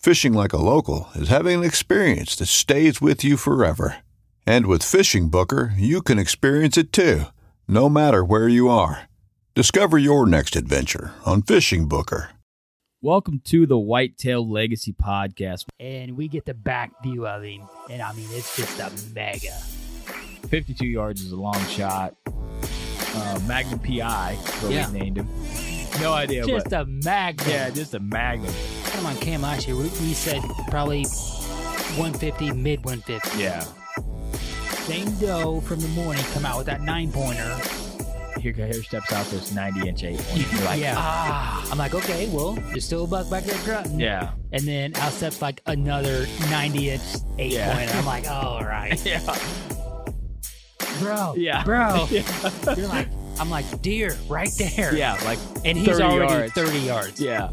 Fishing like a local is having an experience that stays with you forever. And with Fishing Booker, you can experience it too, no matter where you are. Discover your next adventure on Fishing Booker. Welcome to the Whitetail Legacy Podcast. and we get the back view of him, and I mean it's just a mega. 52 yards is a long shot. Uh, Magnum PI, is what Yeah. we named him. No idea, Just but a magnet. yeah, just a Magnum. Come on, Cam last year we, we said probably 150, mid 150. Yeah. Same doe from the morning come out with that nine pointer. Here, here steps out this 90 inch eight one. You're like, yeah. ah. I'm like, okay, well, there's still a buck back there grunting. Yeah. And then out steps like another 90 inch eight Yeah. pointer. I'm like, all right, Yeah. bro, Yeah. bro. Yeah. You're like, I'm like, deer right there. Yeah, like And he's 30 already yards. 30 yards. Yeah.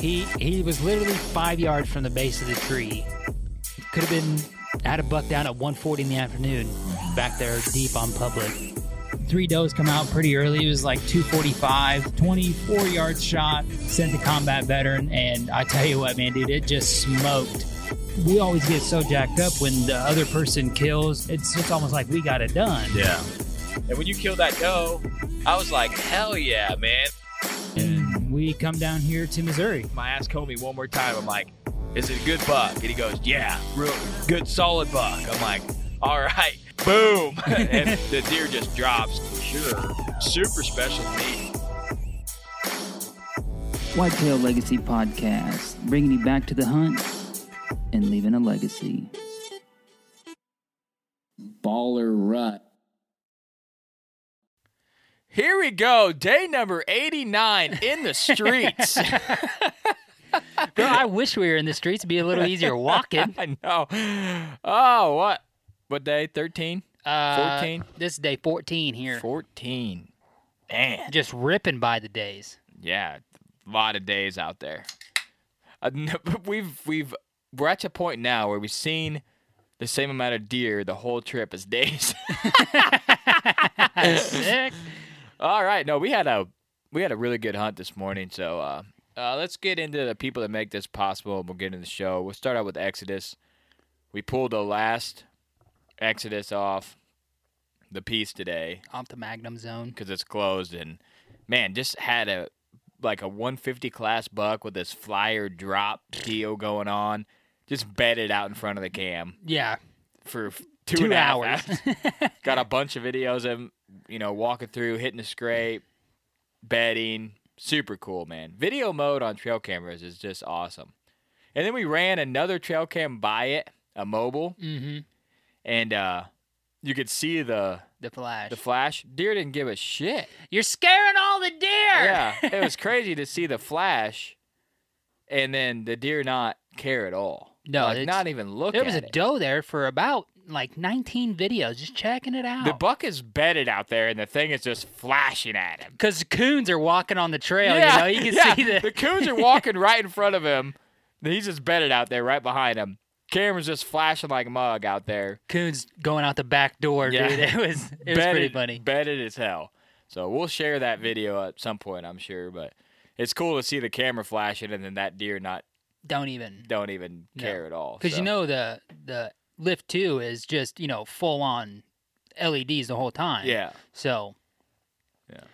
He he was literally five yards from the base of the tree. Could have been had a buck down at 1:40 in the afternoon, back there deep on public. Three does come out pretty early. It was like 245, 24 yard shot, sent the combat veteran, and I tell you what, man, dude, it just smoked. We always get so jacked up when the other person kills. It's just almost like we got it done. Yeah. And when you killed that doe, I was like, hell yeah, man. And we come down here to Missouri. My ass Comey one more time. I'm like, is it a good buck? And he goes, yeah, real good, solid buck. I'm like, all right, boom. and the deer just drops. Sure. Super special meat. Whitetail Legacy Podcast, bringing you back to the hunt and leaving a legacy. Baller Rut. Here we go. Day number 89 in the streets. Bro, I wish we were in the streets. It'd be a little easier walking. I know. Oh, what? What day? 13? Uh, 14? This is day 14 here. 14. Man. Just ripping by the days. Yeah, a lot of days out there. Uh, no, we've we've we're at a point now where we've seen the same amount of deer the whole trip as days. Sick. All right, no, we had a we had a really good hunt this morning. So uh, uh, let's get into the people that make this possible. and We'll get into the show. We'll start out with Exodus. We pulled the last Exodus off the piece today Off the Magnum zone. because it's closed and man just had a like a 150 class buck with this flyer drop deal going on just bedded out in front of the cam Yeah. for two, Two and a half hours. hours. got a bunch of videos of him you know walking through hitting the scrape bedding super cool man video mode on trail cameras is just awesome and then we ran another trail cam by it a mobile mm-hmm. and uh you could see the The flash. the flash deer didn't give a shit You're scaring all the deer. yeah, it was crazy to see the flash, and then the deer not care at all. No, like not even look. There was a it. doe there for about like 19 videos, just checking it out. The buck is bedded out there, and the thing is just flashing at him. Because coons are walking on the trail, yeah, you know, you can yeah. see the. the coons are walking right in front of him. He's just bedded out there, right behind him. Cameron's just flashing like mug out there. Coons going out the back door, Yeah. dude. It was it was Bedded- pretty funny. Bedded as hell. So we'll share that video at some point, I'm sure. But it's cool to see the camera flashing and then that deer not Don't even don't even No. care at all. because So, you know the the lift two is just you know full on LEDs the whole time. Yeah. So. Yeah.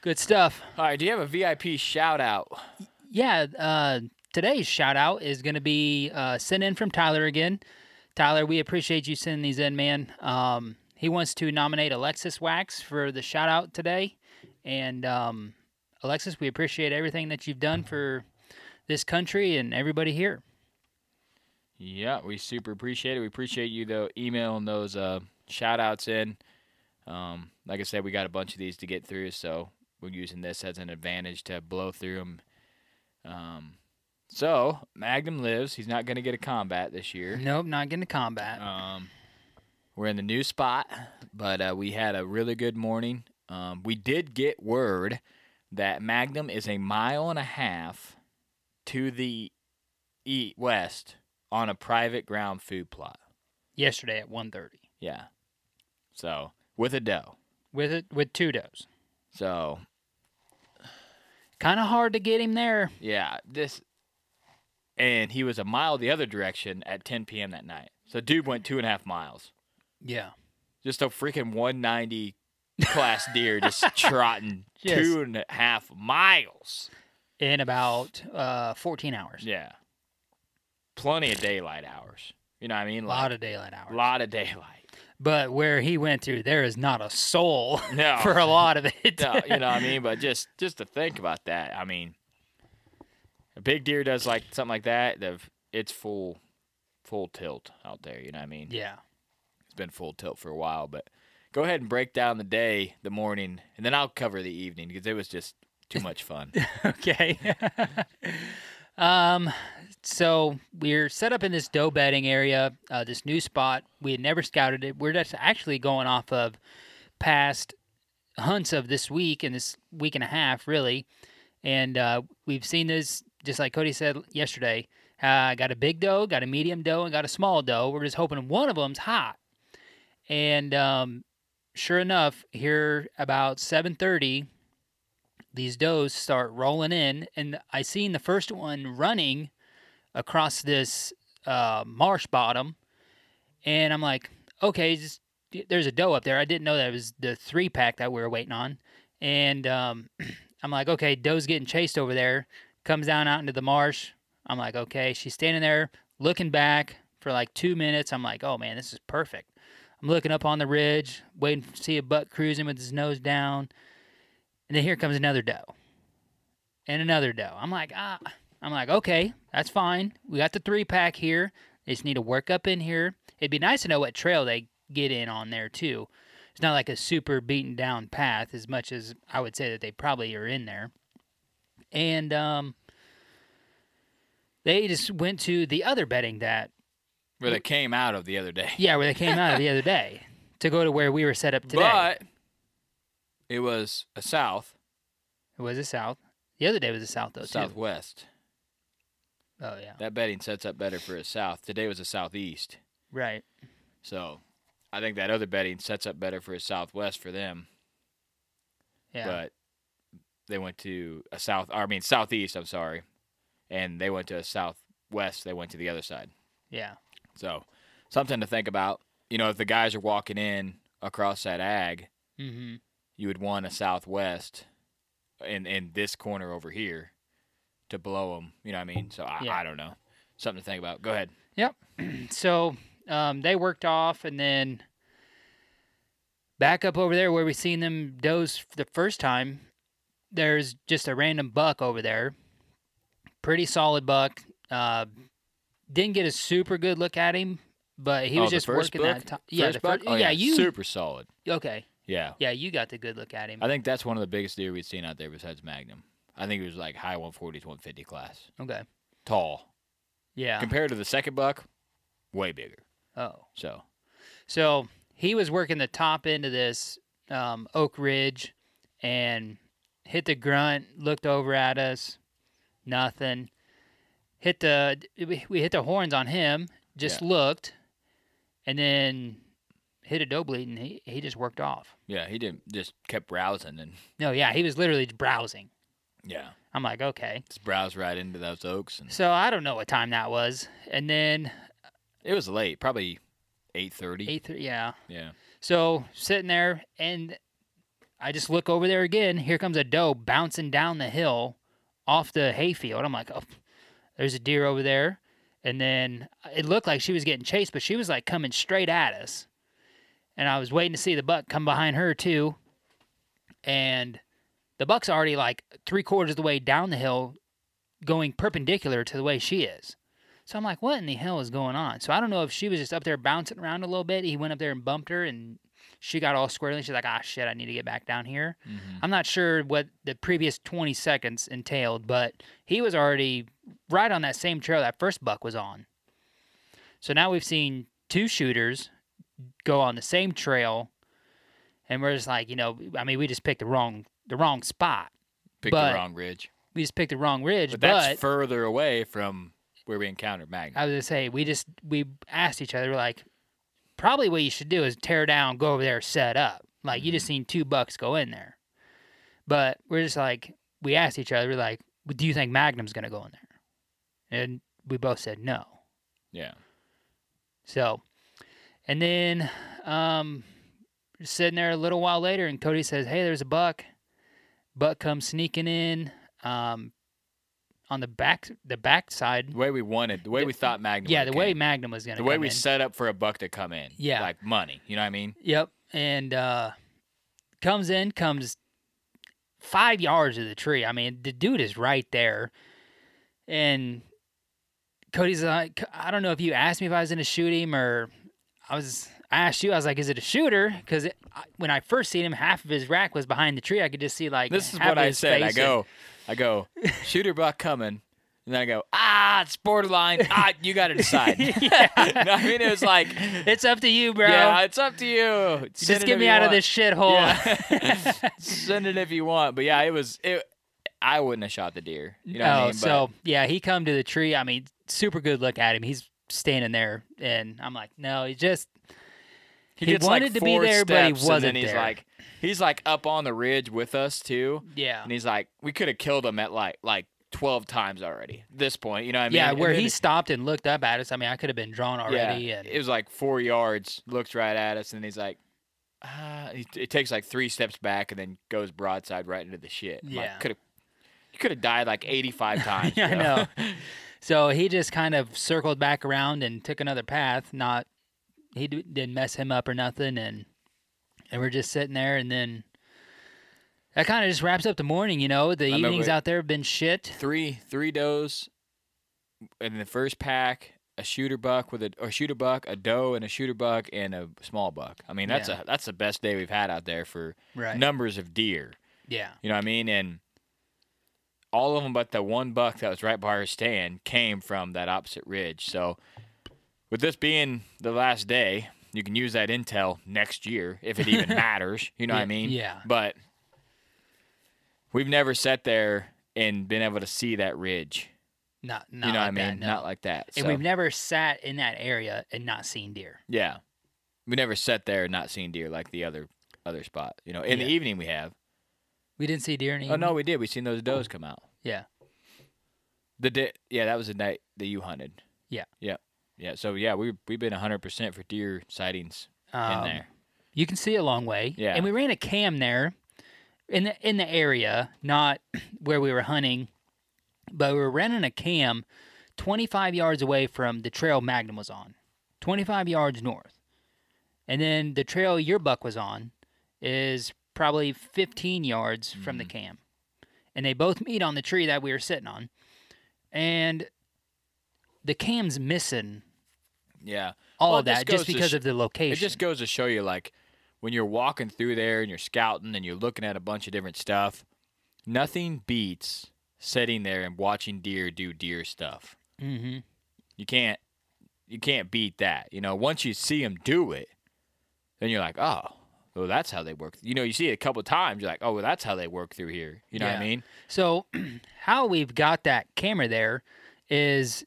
Good stuff. All right. Do you have a VIP shout out? Yeah, uh, today's shout out is going to be uh, sent in from Tyler again. Tyler, we appreciate you sending these in, man. Um, he wants to nominate Alexis Wax for the shout out today. And um, Alexis, we appreciate everything that you've done for this country and everybody here. Yeah, we super appreciate it. We appreciate you though emailing those uh, shout outs in. Um, like I said, we got a bunch of these to get through, so we're using this as an advantage to blow through them. Um, so Magnum lives. He's not going to get a combat this year. Nope, not getting a combat. Um, we're in the new spot, but uh, we had a really good morning. Um, we did get word that Magnum is a mile and a half to the e- west on a private ground food plot. Yesterday at 1.30 Yeah. So with a doe. with it with two does. So Kind of hard to get him there. yeah, this, and he was a mile the other direction at 10 p.m. that night. So dude went two and a half miles. Yeah. Just a freaking 190 class deer just trotting Yes. two and a half miles. In about uh, 14 hours. Yeah. Plenty of daylight hours. You know what I mean? A lot of daylight hours. A lot of daylight. But where he went through, there is not a soul No. for a lot of it. No, you know what I mean? But just just to think about that, I mean, a big deer does like something like that. The it's full full tilt out there. You know what I mean? yeah. It's been full tilt for a while, but go ahead and break down the day, the morning, and then I'll cover the evening because it was just too much fun. Okay. um, so we're set up in this doe bedding area, uh, this new spot. We had never scouted it. We're just actually going off of past hunts of this week and this week and a half, really. And uh, we've seen this, just like Cody said yesterday. Uh, got a big doe, got a medium doe, and got a small doe. We're just hoping one of them's hot. And um, sure enough, here about 7:30, these does start rolling in, and I seen the first one running across this uh, marsh bottom, and I'm like, okay, just there's a doe up there. I didn't know that it was the three pack that we were waiting on, and um, I'm like, okay, doe's getting chased over there. Comes down out into the marsh. I'm like, okay, she's standing there looking back for like two minutes. I'm like, oh man, this is perfect. I'm looking up on the ridge, waiting to see a buck cruising with his nose down. And then here comes another doe. And another doe. I'm like, ah I'm like, okay, that's fine. We got the three pack here. They just need to work up in here. It'd be nice to know what trail they get in on there too. It's not like a super beaten down path as much as I would say that they probably are in there. And um they just went to the other bedding that Where they came out of the other day. yeah, where they came out of the other day to go to where we were set up today. But it was a south, it was a south. The other day was a south though too. Oh yeah. That bedding sets up better for a south. Today was a southeast. Right. So I think that other bedding sets up better for a southwest for them. Yeah. But they went to a south, I mean southeast. I'm sorry, and they went to a southwest. They went to the other side. yeah. So something to think about. You know, if the guys are walking in across that ag, Mhm. you would want a southwest in in this corner over here to blow them. You know what I mean? So I, Yeah. I don't know. Something to think about. Go ahead. Yep. so um, they worked off and then back up over there where we seen them doze the first time there's just a random buck over there pretty solid buck uh, didn't get a super good look at him but he Oh, was just working book? that time yeah First the first, Oh, yeah, you super solid. okay Yeah. yeah you got the good look at him I think that's one of the biggest deer we've seen out there besides Magnum. I think it was like high 140 to 150 class. okay Tall. yeah Compared to the second buck, way bigger. oh So, So he was working the top end of this um, Oak Ridge and hit the grunt, looked over at us, nothing. hit the we we hit the horns on him. Just Yeah. looked, and then hit a doe bleed, and he he just worked off. Yeah, he didn't just kept browsing and No, yeah, he was literally browsing. Yeah, I'm like, okay. just browsed right into those oaks and So I don't know what time that was, and then it was late, probably eight thirty. eight, yeah. Yeah. So sitting there, and I just look over there again. Here comes a doe bouncing down the hill off the hayfield. I'm like, oh, there's a deer over there. And then uh, it looked like she was getting chased, but she was like coming straight at us. And I was waiting to see the buck come behind her too. And the buck's already like three quarters of the way down the hill, going perpendicular to the way she is. So I'm like, what in the hell is going on? So I don't know if she was just up there bouncing around a little bit. He went up there and bumped her, and she got all squirrely. She's like, ah, shit, I need to get back down here. I'm not sure what the previous 20 seconds entailed, but he was already right on that same trail that first buck was on. So now we've seen two shooters go on the same trail, and we're just like, you know, I mean, we just picked the wrong the wrong spot. Picked the wrong ridge. We just picked the wrong ridge, But but, that's further away from where we encountered Magnum. I was gonna say we just we asked each other we're like, probably what you should do is tear down, go over there, set up. Like you just seen two bucks go in there, but we're just like we asked each other we're like, do you think Magnum's gonna go in there? And we both said no. yeah. So, and then um, sitting there a little while later, and Cody says, "Hey, there's a buck." Buck comes sneaking in um, on the back the back side. The way we wanted, the way The- we thought Magnum. Yeah, the way came. Magnum was gonna the way we in. set up for a buck to come in. Yeah. like money. You know what I mean? Yep. And uh comes in, comes five yards of the tree. I mean, the dude is right there. And Cody's like, I don't know if you asked me if I was going to shoot him or I was. I asked you. I was like, "Is it a shooter?" Because when I first seen him, half of his rack was behind the tree. I could just see like This is what of I said. I go, I go, shooter buck coming, and then I go, ah, it's borderline. Ah, you got to decide. Yeah. No, I mean, it was like, It's up to you, bro. yeah, it's up to you. Send just get me out of this shithole. Yeah. Send it if you want. But yeah, it was. It. I wouldn't have shot the deer. You know what I oh, mean? But so yeah, he come to the tree. I mean, super good look at him. He's standing there, and I'm like, no, he just he gets wanted like to be there, but he wasn't he's there. like, he's like up on the ridge with us too, yeah, and he's like, we could have killed him at like like twelve times already. At this point, you know what I mean? yeah. Where then he stopped and looked up at us. I mean, I could have been drawn already. Yeah, and it was like four yards. Looks right at us, and he's like, ah. He, it takes like three steps back, and then goes broadside right into the shit. I'm like, Yeah. could have. You could have died like 85 times. Yeah, I know. so he just kind of circled back around and took another path. Not he d- didn't mess him up or nothing, and and we're just sitting there, and then. That kind of just wraps up the morning, you know. The remember evenings out there have been shit. three three does in the first pack a shooter buck with a or shooter buck a doe and a shooter buck and a small buck i mean that's Yeah. a that's the best day we've had out there for Right. numbers of deer Yeah. you know what i mean and all of them but the one buck that was right by our stand came from that opposite ridge so with this being the last day you can use that intel next year if it even matters you know what i mean yeah. but we've never sat there and been able to see that ridge Not, not you know what I mean? that, no. Not like that. And So, we've never sat in that area and not seen deer. yeah, we never sat there and not seen deer like the other other spot. You know, in Yeah. the evening we have. We didn't see deer in the Oh no, we did. We seen those does come out. Yeah. The day, yeah, that was the night that you hunted. Yeah. Yeah, yeah. So yeah, we we've been hundred percent for deer sightings in Um, there. You can see a long way. Yeah. And we ran a cam there in the in the area, not where we were hunting, but we were running a cam 25 yards away from the trail Magnum was on. 25 yards north. And then the trail your buck was on is probably 15 yards from Mm-hmm. the cam. And they both meet on the tree that we were sitting on. And the cam's missing Yeah. all Well, of just that just because sh- of the location. It just goes to show you, like, when you're walking through there and you're scouting and you're looking at a bunch of different stuff, nothing beats sitting there and watching deer do deer stuff. hmm You can't, you can't beat that. You know, once you see them do it, then you're like, oh, well, that's how they work. You know, you see it a couple times, you're like, oh, well, that's how they work through here. You know what I mean? So, how we've got that camera there is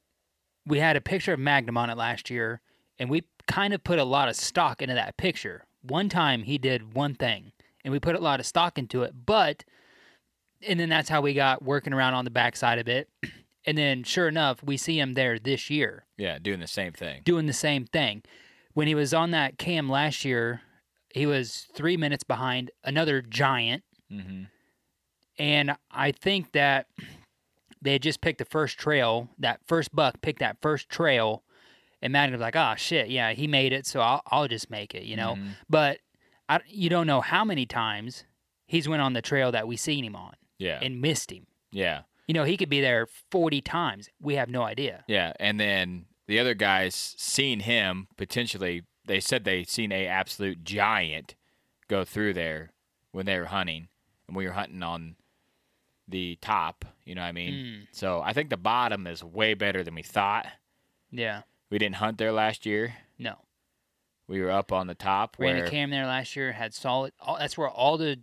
we had a picture of Magnum on it last year, and we kind of put a lot of stock into that picture. One time he did one thing, and we put a lot of stock into it, but and then that's how we got working around on the backside of it. And then sure enough, we see him there this year Yeah, doing the same thing. doing the same thing. When he was on that cam last year, he was three minutes behind another giant. Mm-hmm. And I think that they had just picked the first trail. That first buck picked that first trail. And Magnum was like, oh, shit, yeah, he made it, so I'll, I'll just make it, you know? Mhm. But I, you don't know how many times he's went on the trail that we seen him on Yeah, and missed him. yeah, You know, he could be there 40 times. We have no idea. yeah. And then the other guys seen him potentially. They said they seen a absolute giant go through there when they were hunting, and we were hunting on the top. You know what I mean? Mm, So I think the bottom is way better than we thought. yeah, We didn't hunt there last year. no. We were up on the top Ran where a cam there last year, had solid. All, that's where all the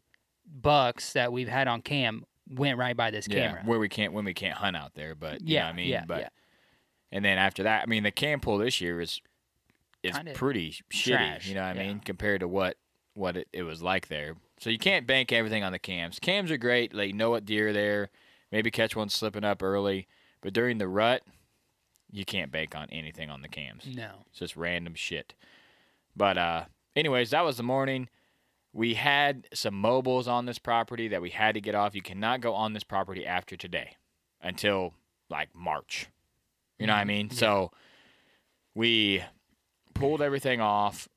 bucks that we've had on cam went right by this yeah, camera. where we can't when we can't hunt out there. But you Yeah, know what I mean. yeah, but yeah. and then after that, I mean, the cam pool this year is is Kinda pretty shitty. You know what I yeah. mean, compared to what what it, it was like there. So you can't bank everything on the cams. Cams are great. Like you know what deer are there. Maybe catch one slipping up early, but during the rut, you can't bank on anything on the cams. No. It's just random shit. But uh anyways, that was the morning. We had some mobiles on this property that we had to get off. You cannot go on this property after today until like March. You know what I mean? So we pulled everything off,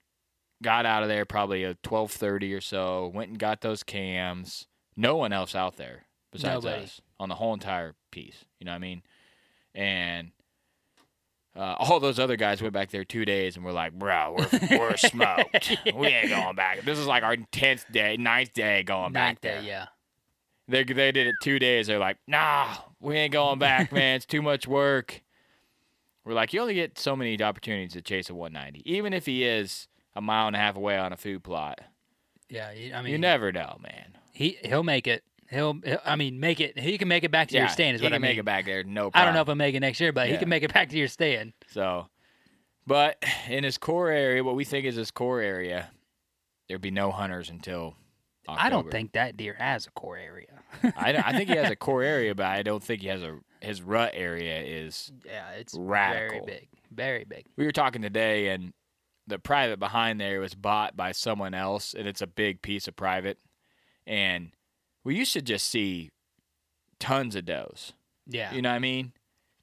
got out of there probably at 12:30 or so, went and got those cams. No one else out there besides Nobody. us on the whole entire piece. You know what I mean? And uh, all those other guys went back there two days and were like, "Bro, we're we're smoked. we ain't going back." This is like our tenth day, ninth day going back Ninth there. day, yeah. They they did it two days. They're like, "Nah, we ain't going back, man. It's too much work." We're like, "You only get so many opportunities to chase a 190, even if he is a mile and a half away on a food plot. Yeah, I mean, you never know, man. he he'll make it. He'll, he'll- I mean, make it. He can make it back to yeah, your stand. Is what I can mean. make it back there, no problem. I don't know if he'll make it next year, but he can make it back to your stand. So, but in his core area, what we think is his core area, there'd be no hunters until. October. I don't think that deer has a core area. I, I think he has a core area, but I don't think he has a his rut area is. yeah, it's Radical. very big, very big. We were talking today, and the private behind there was bought by someone else, and it's a big piece of private, and we used to just see tons of does. Yeah, You know what I mean?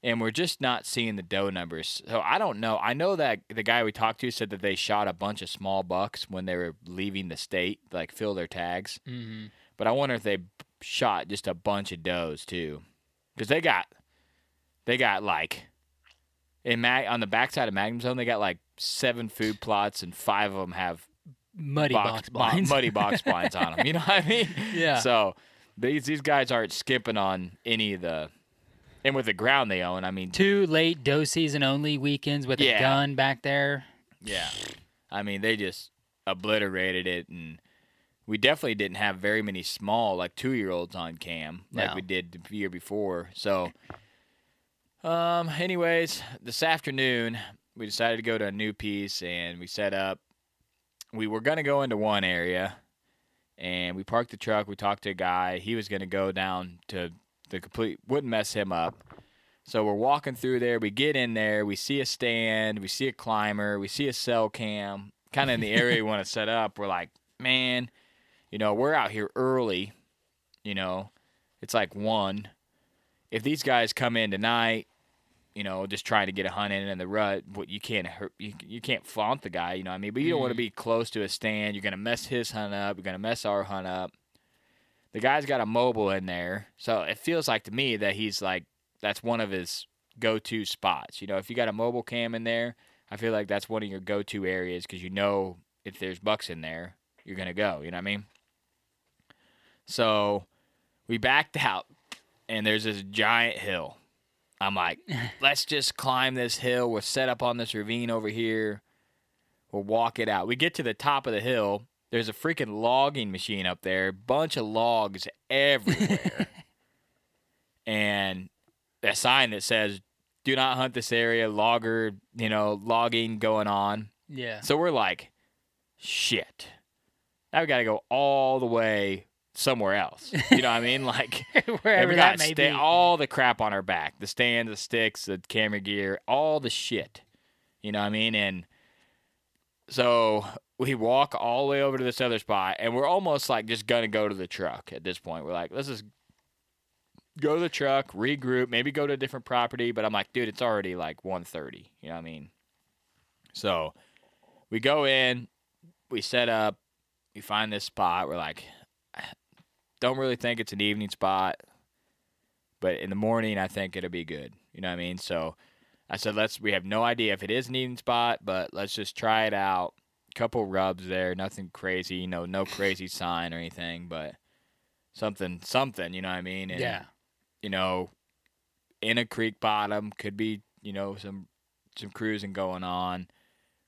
And we're just not seeing the doe numbers. So I don't know. I know that the guy we talked to said that they shot a bunch of small bucks when they were leaving the state, like fill their tags. hmm But I wonder if they shot just a bunch of does too, because they got, they got like, in mag on the backside of Magnum Zone, they got like seven food plots and five of them have muddy box, bo- blinds. muddy box blinds on them. You know what I mean? Yeah. So these these guys aren't skipping on any of the, and with the ground they own, I mean, Two late doe season only weekends with Yeah. a gun back there. yeah, I mean they just obliterated it, and we definitely didn't have very many small like two year olds on cam like No. we did the year before. So, um, anyways, this afternoon we decided to go to a new piece, and we set up. We were gonna go into one area, and we parked the truck. We talked to a guy. He was gonna go down to the complete. Wouldn't mess him up. So we're walking through there. We get in there. We see a stand. We see a climber. We see a cell cam. Kind of in the area we want to set up. We're like, man, you know, we're out here early. You know, it's like one. If these guys come in tonight, you know, just trying to get a hunt in in the rut, what you can't hurt, you, you can't flaunt the guy. You know what I mean? But you don't want to mm-hmm. be close to a stand. You're gonna mess his hunt up. You're gonna mess our hunt up. The guy's got a mobile in there, so it feels like to me that he's like that's one of his go-to spots. You know, if you got a mobile cam in there, I feel like that's one of your go-to areas because you know if there's bucks in there, you're gonna go. You know what I mean? So we backed out, and there's this giant hill. I'm like, let's just climb this hill. We're set up on this ravine over here. We'll walk it out. We get to the top of the hill. There's a freaking logging machine up there, bunch of logs everywhere, and a sign that says do not hunt this area, logger, you know, logging going on. Yeah. So we're like, shit. Now we got to go all the way somewhere else. You know what I mean? Like, Wherever we that got may sta- be. all the crap on our back the stands, the sticks, the camera gear, all the shit. You know what I mean? And so we walk all the way over to this other spot, and we're almost like just going to go to the truck at this point. We're like, let's just go to the truck, regroup, maybe go to a different property. But I'm like, dude, it's already like 1.30. You know what I mean? So we go in, we set up, we find this spot. We're like, don't really think it's an evening spot, but in the morning, I think it'll be good. You know what I mean? So I said, let's, we have no idea if it is an evening spot, but let's just try it out. Couple rubs there, nothing crazy, you know, no crazy sign or anything, but something, something, you know what I mean? And, yeah. you know, in a creek bottom, could be, you know, some some cruising going on.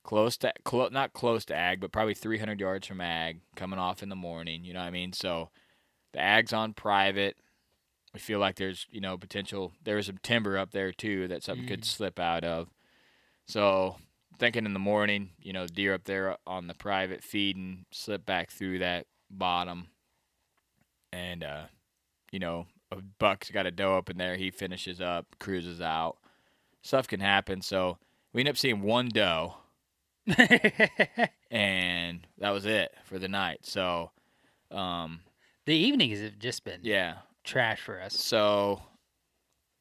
Close to, clo- not close to ag, but probably 300 yards from ag, coming off in the morning. You know what I mean? So the ag's on private. We feel like there's, you know, potential. There's some timber up there too that something could slip out of. So thinking in the morning, you know, deer up there on the private feeding, slip back through that bottom, and uh, you know, a buck's got a doe up in there. He finishes up, cruises out. Stuff can happen. So we end up seeing one doe, and that was it for the night. So, um, the evenings have just been yeah. trash for us. So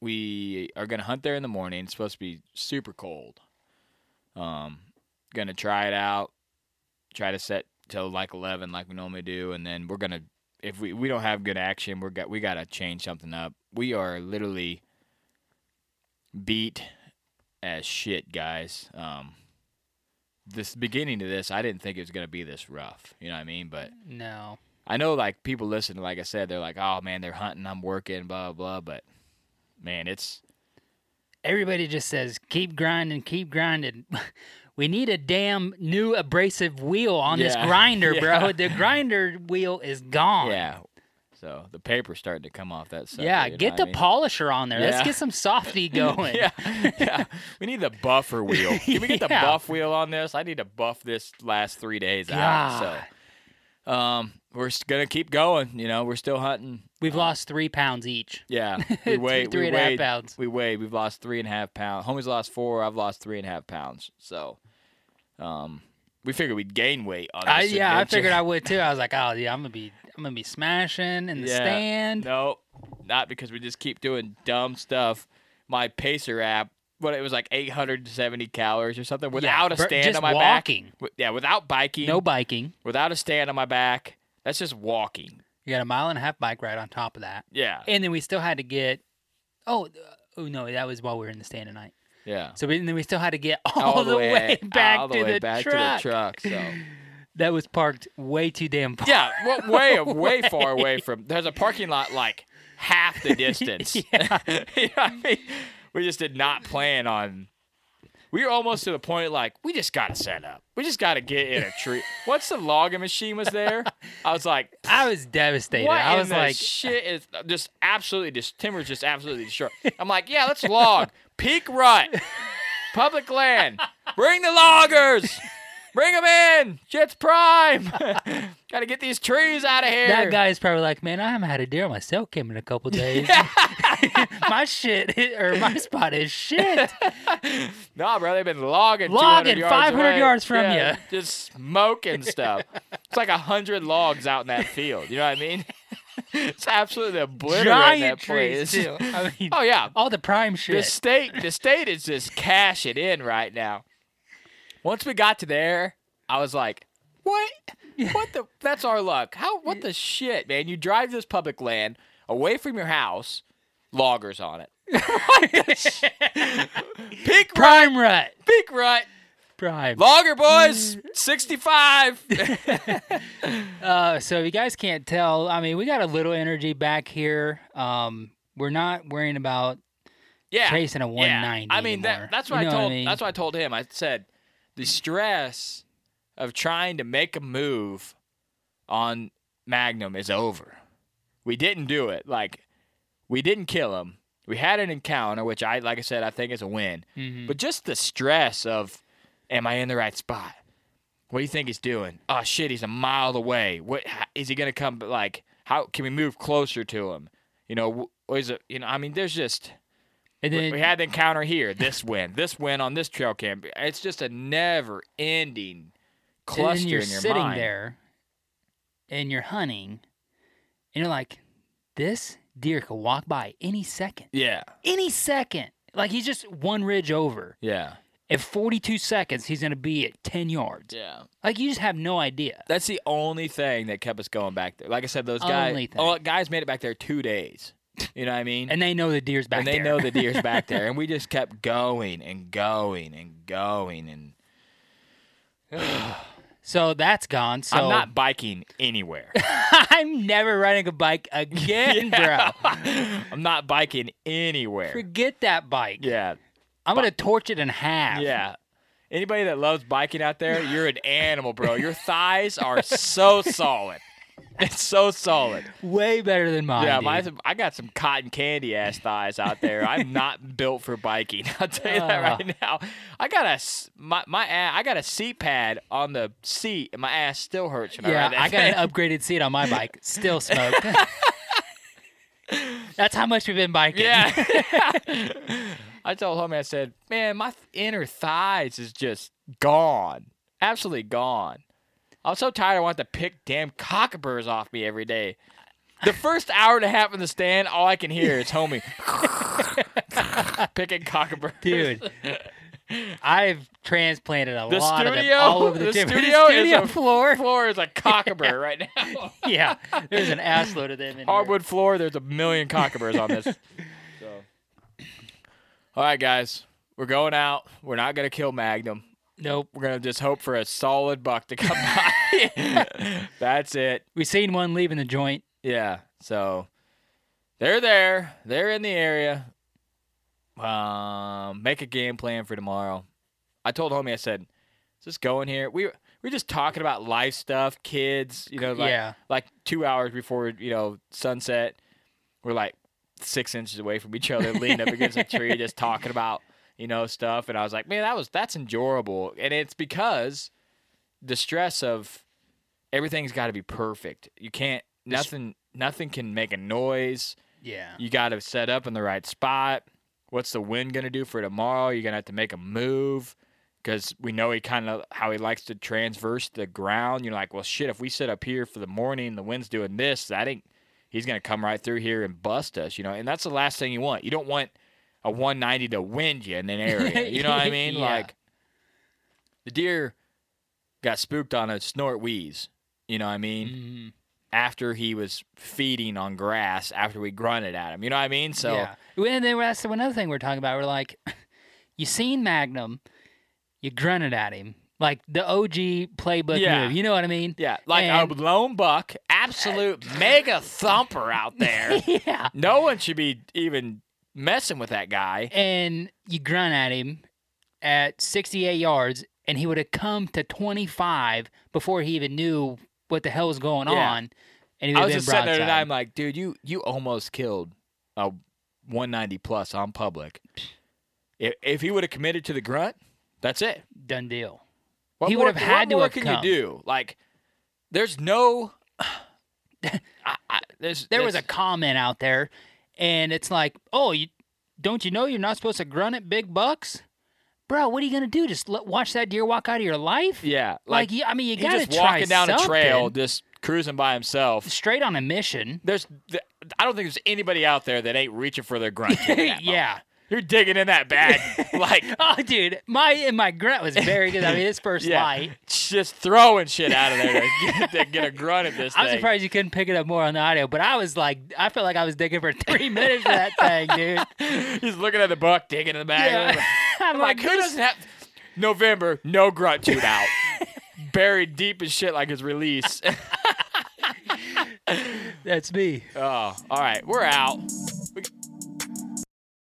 we are gonna hunt there in the morning. It's supposed to be super cold. Um, gonna try it out. Try to set till like eleven, like we normally do, and then we're gonna. If we, we don't have good action, we're got we gotta change something up. We are literally beat as shit, guys. Um, this beginning to this, I didn't think it was gonna be this rough. You know what I mean? But No. I know like people listen, like I said, they're like, oh man, they're hunting, I'm working, blah blah. But man, it's Everybody just says keep grinding, keep grinding. We need a damn new abrasive wheel on this grinder, Yeah. bro. The grinder wheel is gone. yeah. So the paper's starting to come off that. Sucker, Yeah, get the I mean? polisher on there. Let's get some softy going. yeah, yeah. We need the buffer wheel. Can we get the buff wheel on this? I need to buff this last three days out. So, um, we're gonna keep going. You know, we're still hunting. We've lost three pounds each. Yeah, we weigh Three we and a half pounds. We weighed. We've lost three and a half pounds. Homie's lost four. I've lost three and a half pounds. So, um, we figured we'd gain weight on this. I, yeah, I figured I would too. I was like, oh yeah, I'm gonna be, I'm gonna be smashing in the Yeah. stand. No, not because we just keep doing dumb stuff. My Pacer app, what it was like 870 calories or something without a stand just on my walking. back. Yeah, without biking. No biking. Without a stand on my back. That's just walking. You got a mile and a half bike ride on top of that, Yeah. and then we still had to get. Oh, uh, oh no, that was while we were in the stand tonight. Yeah. So we, and then we still had to get all, the way, back, all the to, way the back truck. to the truck. So That was parked way too damn far. yeah, well, way way far away from. There's a parking lot like half the distance. Yeah. you know what I mean? We just did not plan on. We were almost to the point like we just got to set up. We just got to get in a tree. Once the logging machine was there, I was like, I was devastated. "What I was like, shit is just absolutely just timber's just absolutely destroyed." I'm like, "Yeah, let's log peak rut, public land. Bring the loggers." Bring them in. Shit's prime. Got to get these trees out of here. that guy's probably like, man, I haven't had a deer on my cell cam in a couple days. my shit or my spot is shit. Nah, bro, they've been logging. Logging yards 500 away. yards from Yeah, ya. Just smoking stuff. It's like a hundred logs out in that field. You know what I mean? It's absolutely obliterating Giant that place. too. I mean, Oh yeah, all the prime shit. the state, the state is just cashing in right now. Once we got to there, I was like, "What? What the? That's our luck. How? What the shit, man? You drive this public land away from your house, loggers on it. what? Peak prime rut. peak rut, Prime. logger boys, sixty-five. Uh, so if you guys can't tell, I mean, we got a little energy back here. Um, we're not worrying about yeah, chasing a 190 I mean, that, that's You know I what I mean? That's what I told him. I said the stress of trying to make a move on Magnum is over. We didn't do it. Like we didn't kill him. We had an encounter, which I, like I said, I think is a win. Mm-hmm. But just the stress of, am I in the right spot? What do you think he's doing? Oh shit, he's a mile away. What h- he gonna come? Like, how can we move closer to him? You know, is it? You know, I mean, there's just And we- then we had the encounter here. This win, this win on this trail camp. It's just a never-ending and cluster then you're in your sitting mind. there and you're hunting and you're like, this deer could walk by any second. Yeah, Any second. Like he's just one ridge over. yeah, At 42 seconds, he's going to be at 10 yards. yeah. Like you just have no idea. That's the only thing that kept us going back there. Like I said, those guys, oh, guys made it back there two days. You know what I mean? And they know the deer's back there. and they know the deer's back there, and we just kept going and going and going. And so that's gone. So I'm not biking anywhere. I'm never riding a bike again, Yeah. bro. I'm not biking anywhere. Forget that bike. Yeah, I'm going to torch it in half. yeah. Anybody that loves biking out there, you're an animal, bro. Your thighs are so solid. It's so solid. Way better than mine. yeah, my, I got some cotton candy ass thighs out there. I'm not built for biking. I'll tell you that Ah. right now. I got a my my a- I got a seat pad on the seat, and my ass still hurts when I Yeah, that I got thing. an upgraded seat on my bike. Still smoke. That's how much we've been biking. Yeah. I told homie, I said, man, my inner thighs is just gone. Absolutely gone. I was so tired I want to pick damn cockaburs off me every day. The first hour and a half in the stand, all I can hear is homie picking cockaburs. Dude. I've transplanted a The lot of them all over the, the gym. studio, studio is a floor. floor is a cockabur right now. yeah, there's an ass load of them in here. Hardwood floor, there's a million cockaburs on this. So, all right, guys, we're going out. We're not gonna kill Magnum. Nope. We're gonna just hope for a solid buck to come by. That's it. We seen one leaving the joint. Yeah. So they're there. They're in the area. Um, make a game plan for tomorrow. I told homie, I said, just go in here. We we're just talking about life stuff, kids. You know, like Yeah. like two hours before you know sunset. We're like six inches away from each other, leaning up against a tree, just talking about you know stuff. And I was like, man, that was that's enjoyable. And it's because the stress of everything's got to be perfect. You can't nothing nothing can make a noise. Yeah. You got to set up in the right spot. What's the wind going to do for tomorrow? You're going to have to make a move because we know he kind of how he likes to transverse the ground. You're like, well, shit, if we sit up here for the morning, the wind's doing this, that ain't, he's going to come right through here and bust us, you know? And that's the last thing you want. You don't want a 190 to wind you in an area. You know what I mean? Yeah. Like, the deer got spooked on a snort wheeze. You know what I mean? Mhm. After he was feeding on grass, after we grunted at him. You know what I mean? So, yeah. And then that's another thing we're talking about. We're like, you seen Magnum, you grunted at him. Like the OG playbook Yeah. move. You know what I mean? Yeah, like And- a lone buck, absolute mega thumper out there. yeah. No one should be even messing with that guy. And you grunt at him at 68 yards, and he would have come to 25 before he even knew what the hell was going Yeah. on. And he I was just sitting there today. I'm like, dude, you you almost killed a 190 plus on public. If, if he would have committed to the grunt, that's it. Done deal. What He would have had what to have can come. you do? Like, there's no. I, I, there's, There was a comment out there, and it's like, oh, you don't you know you're not supposed to grunt at big bucks? Bro, what are you gonna do? Just let, watch that deer walk out of your life? yeah, Like, like, you, I mean, you gotta just walking down a trail, just cruising by himself. straight on a mission. There's, I don't think there's anybody out there that ain't reaching for their grunt. yeah, moment. You're digging in that bag like Oh, dude, my and my grunt was very good. I mean, his first yeah, light. just throwing shit out of there to get, to get a grunt at this thing. I'm thing. surprised you couldn't pick it up more on the audio, but I was like, I felt like I was digging for three minutes for that thing, dude. He's looking at the buck, digging in the bag. Yeah. I'm like, who doesn't have November? No grunt tube out, buried deep as shit like his release. That's me. oh, all right, we're out.